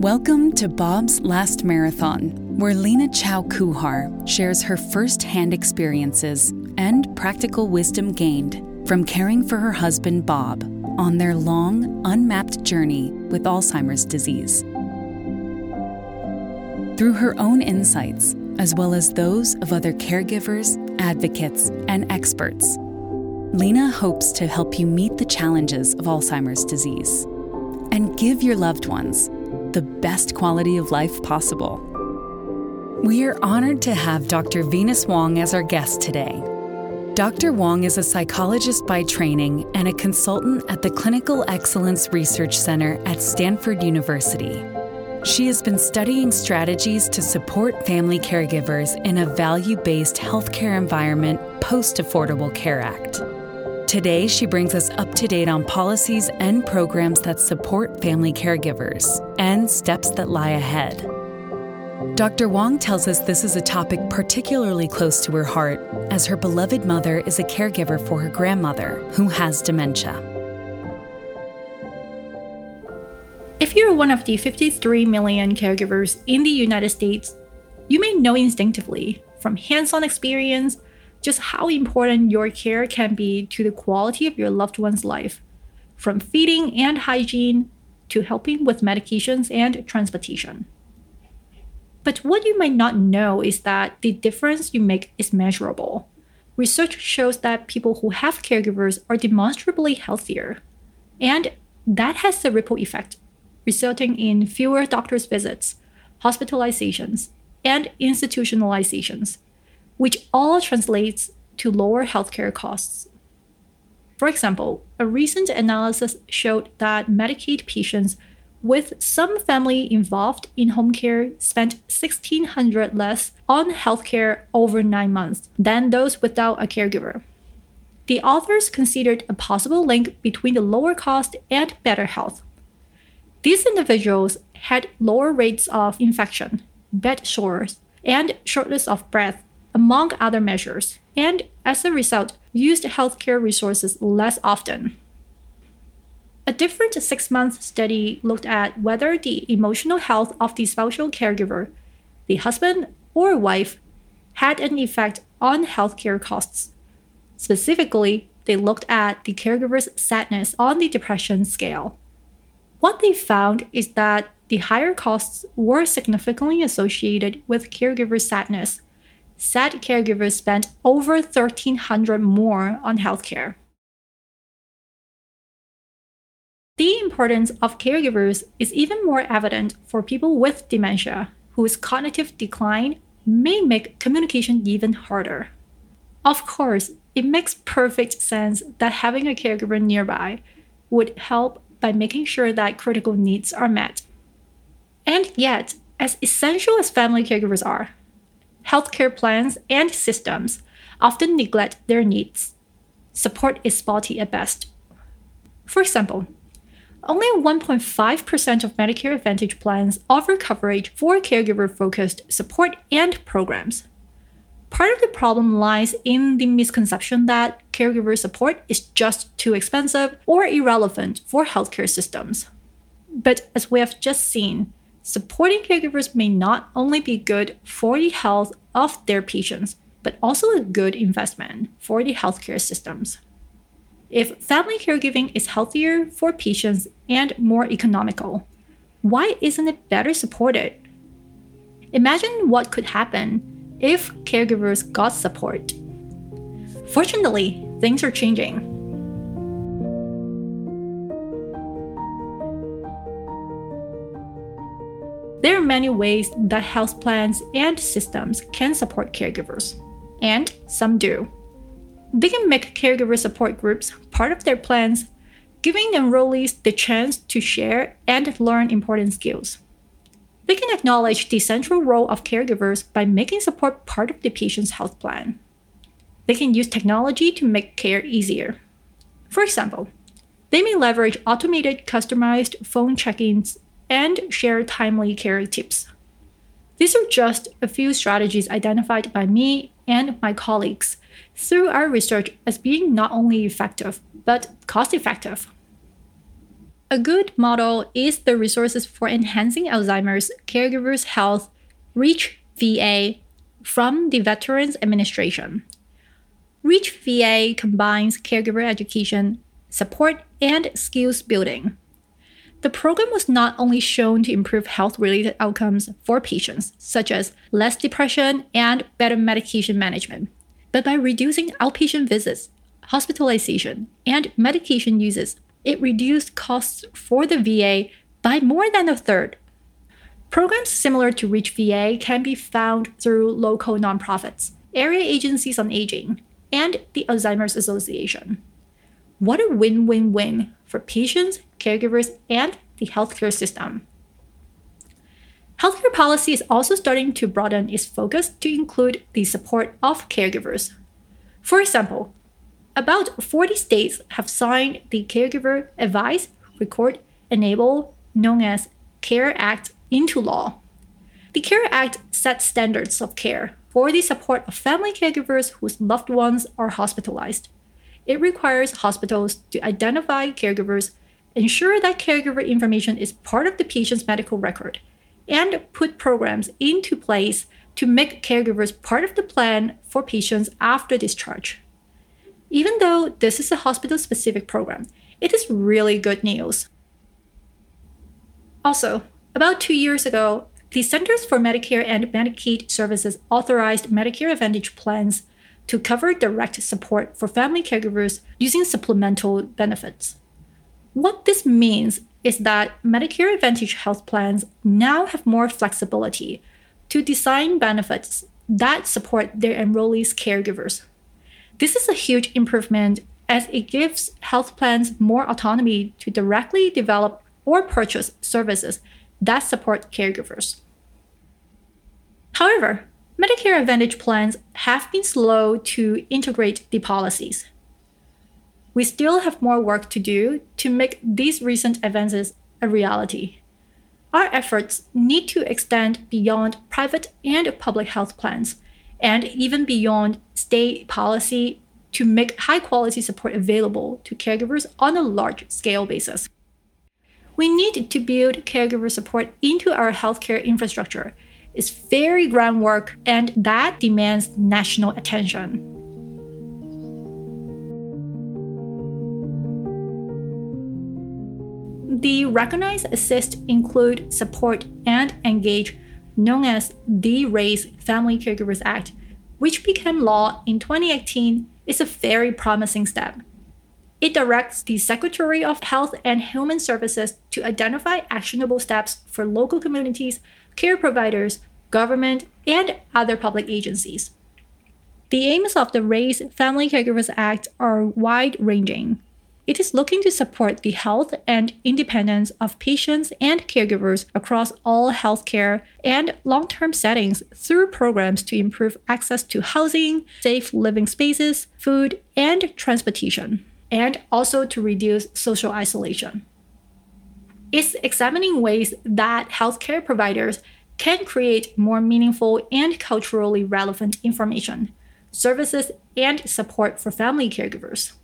Welcome to Bob's Last Marathon, where Lena Chow Kuhar shares her first hand experiences and practical wisdom gained from caring for her husband Bob on their long, unmapped journey with Alzheimer's disease. Through her own insights, as well as those of other caregivers, advocates, and experts, Lena hopes to help you meet the challenges of Alzheimer's disease and give your loved ones the best quality of life possible. We are honored to have Dr. Venus Wong as our guest today. Dr. Wong is a psychologist by training and a consultant at the Clinical Excellence Research Center at Stanford University. She has been studying strategies to support family caregivers in a value based healthcare environment post Affordable Care Act. Today, she brings us up to date on policies and programs that support family caregivers and steps that lie ahead. Dr. Wong tells us this is a topic particularly close to her heart, as her beloved mother is a caregiver for her grandmother, who has dementia. If you're one of the 53 million caregivers in the United States, you may know instinctively from hands on experience just how important your care can be to the quality of your loved one's life, from feeding and hygiene to helping with medications and transportation. But what you might not know is that the difference you make is measurable. Research shows that people who have caregivers are demonstrably healthier. And that has a ripple effect, resulting in fewer doctor's visits, hospitalizations, and institutionalizations which all translates to lower healthcare costs. For example, a recent analysis showed that Medicaid patients with some family involved in home care spent 1600 less on healthcare over 9 months than those without a caregiver. The authors considered a possible link between the lower cost and better health. These individuals had lower rates of infection, bed sores, and shortness of breath among other measures, and as a result, used healthcare resources less often. A different six month study looked at whether the emotional health of the spousal caregiver, the husband or wife, had an effect on healthcare costs. Specifically, they looked at the caregiver's sadness on the depression scale. What they found is that the higher costs were significantly associated with caregiver sadness sad caregivers spent over 1300 more on healthcare. The importance of caregivers is even more evident for people with dementia, whose cognitive decline may make communication even harder. Of course, it makes perfect sense that having a caregiver nearby would help by making sure that critical needs are met. And yet, as essential as family caregivers are, healthcare plans and systems often neglect their needs. Support is spotty at best. For example, only 1.5% of Medicare Advantage plans offer coverage for caregiver focused support and programs. Part of the problem lies in the misconception that caregiver support is just too expensive or irrelevant for healthcare systems. But as we have just seen, supporting caregivers may not only be good for the health of their patients, but also a good investment for the healthcare systems. If family caregiving is healthier for patients and more economical, why isn't it better supported? Imagine what could happen if caregivers got support. Fortunately, things are changing. There are many ways that health plans and systems can support caregivers, and some do. They can make caregiver support groups part of their plans, giving enrollees the chance to share and learn important skills. They can acknowledge the central role of caregivers by making support part of the patient's health plan. They can use technology to make care easier. For example, they may leverage automated customized phone check ins and share timely care tips. These are just a few strategies identified by me and my colleagues through our research as being not only effective, but cost effective. A good model is the Resources for Enhancing Alzheimer's Caregivers' Health, REACH VA, from the Veterans Administration. REACH VA combines caregiver education, support, and skills building. The program was not only shown to improve health related outcomes for patients, such as less depression and better medication management, but by reducing outpatient visits, hospitalization, and medication uses it reduced costs for the VA by more than a third. Programs similar to Reach VA can be found through local nonprofits, area agencies on aging, and the Alzheimer's Association. What a win win win for patients, caregivers, and the healthcare system. Healthcare policy is also starting to broaden its focus to include the support of caregivers. For example, about 40 states have signed the Caregiver Advice, Record, Enable, known as CARE Act, into law. The CARE Act sets standards of care for the support of family caregivers whose loved ones are hospitalized. It requires hospitals to identify caregivers, ensure that caregiver information is part of the patient's medical record, and put programs into place to make caregivers part of the plan for patients after discharge. Even though this is a hospital specific program, it is really good news. Also, about two years ago, the Centers for Medicare and Medicaid Services authorized Medicare Advantage plans to cover direct support for family caregivers using supplemental benefits. What this means is that Medicare Advantage health plans now have more flexibility to design benefits that support their enrollees' caregivers. This is a huge improvement as it gives health plans more autonomy to directly develop or purchase services that support caregivers. However, Medicare Advantage plans have been slow to integrate the policies. We still have more work to do to make these recent advances a reality. Our efforts need to extend beyond private and public health plans and even beyond state policy to make high quality support available to caregivers on a large scale basis. We need to build caregiver support into our healthcare infrastructure. It's very groundwork and that demands national attention. The Recognize, Assist, Include, Support, and Engage known as the RAISE Family Caregivers Act, which became law in 2018, is a very promising step. It directs the Secretary of Health and Human Services to identify actionable steps for local communities, care providers, government, and other public agencies. The aims of the RAISE Family Caregivers Act are wide ranging. It is looking to support the health and independence of patients and caregivers across all healthcare and long term settings through programs to improve access to housing, safe living spaces, food, and transportation, and also to reduce social isolation. It's examining ways that healthcare providers can create more meaningful and culturally relevant information, services, and support for family caregivers.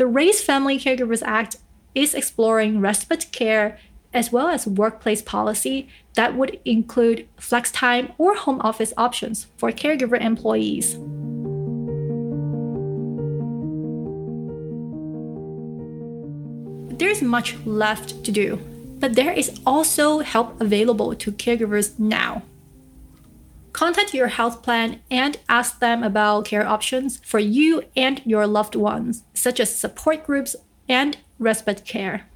The RAISE Family Caregivers Act is exploring respite care as well as workplace policy that would include flex time or home office options for caregiver employees. There's much left to do, but there is also help available to caregivers now contact your health plan and ask them about care options for you and your loved ones, such as support groups and respite care.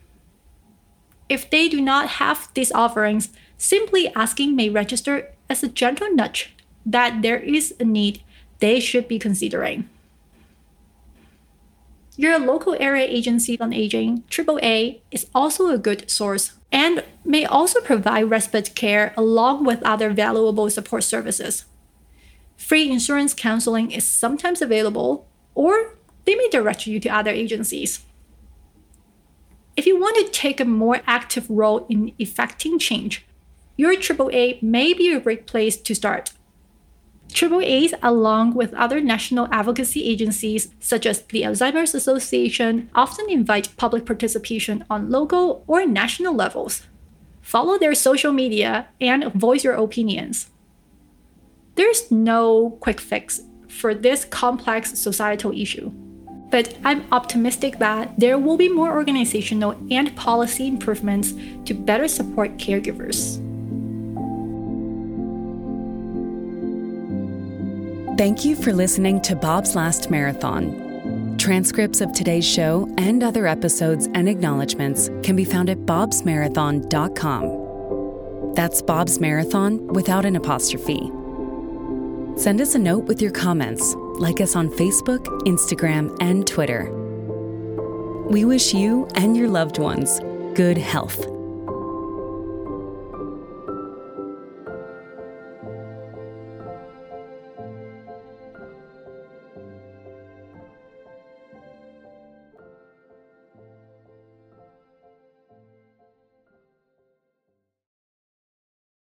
If they do not have these offerings, simply asking may register as a gentle nudge that there is a need they should be considering. Your local area agency on aging, AAA, is also a good source and may also provide respite care along with other valuable support services. Free insurance counseling is sometimes available, or they may direct you to other agencies. If you want to take a more active role in effecting change, your AAA may be a great place to start. AAAs, along with other national advocacy agencies such as the Alzheimer's Association, often invite public participation on local or national levels. Follow their social media and voice your opinions. There's no quick fix for this complex societal issue, but I'm optimistic that there will be more organizational and policy improvements to better support caregivers. Thank you for listening to Bob's Last Marathon. Transcripts of today's show and other episodes and acknowledgments can be found at bobsmarathon.com. That's Bob's Marathon without an apostrophe. Send us a note with your comments. Like us on Facebook, Instagram, and Twitter. We wish you and your loved ones good health.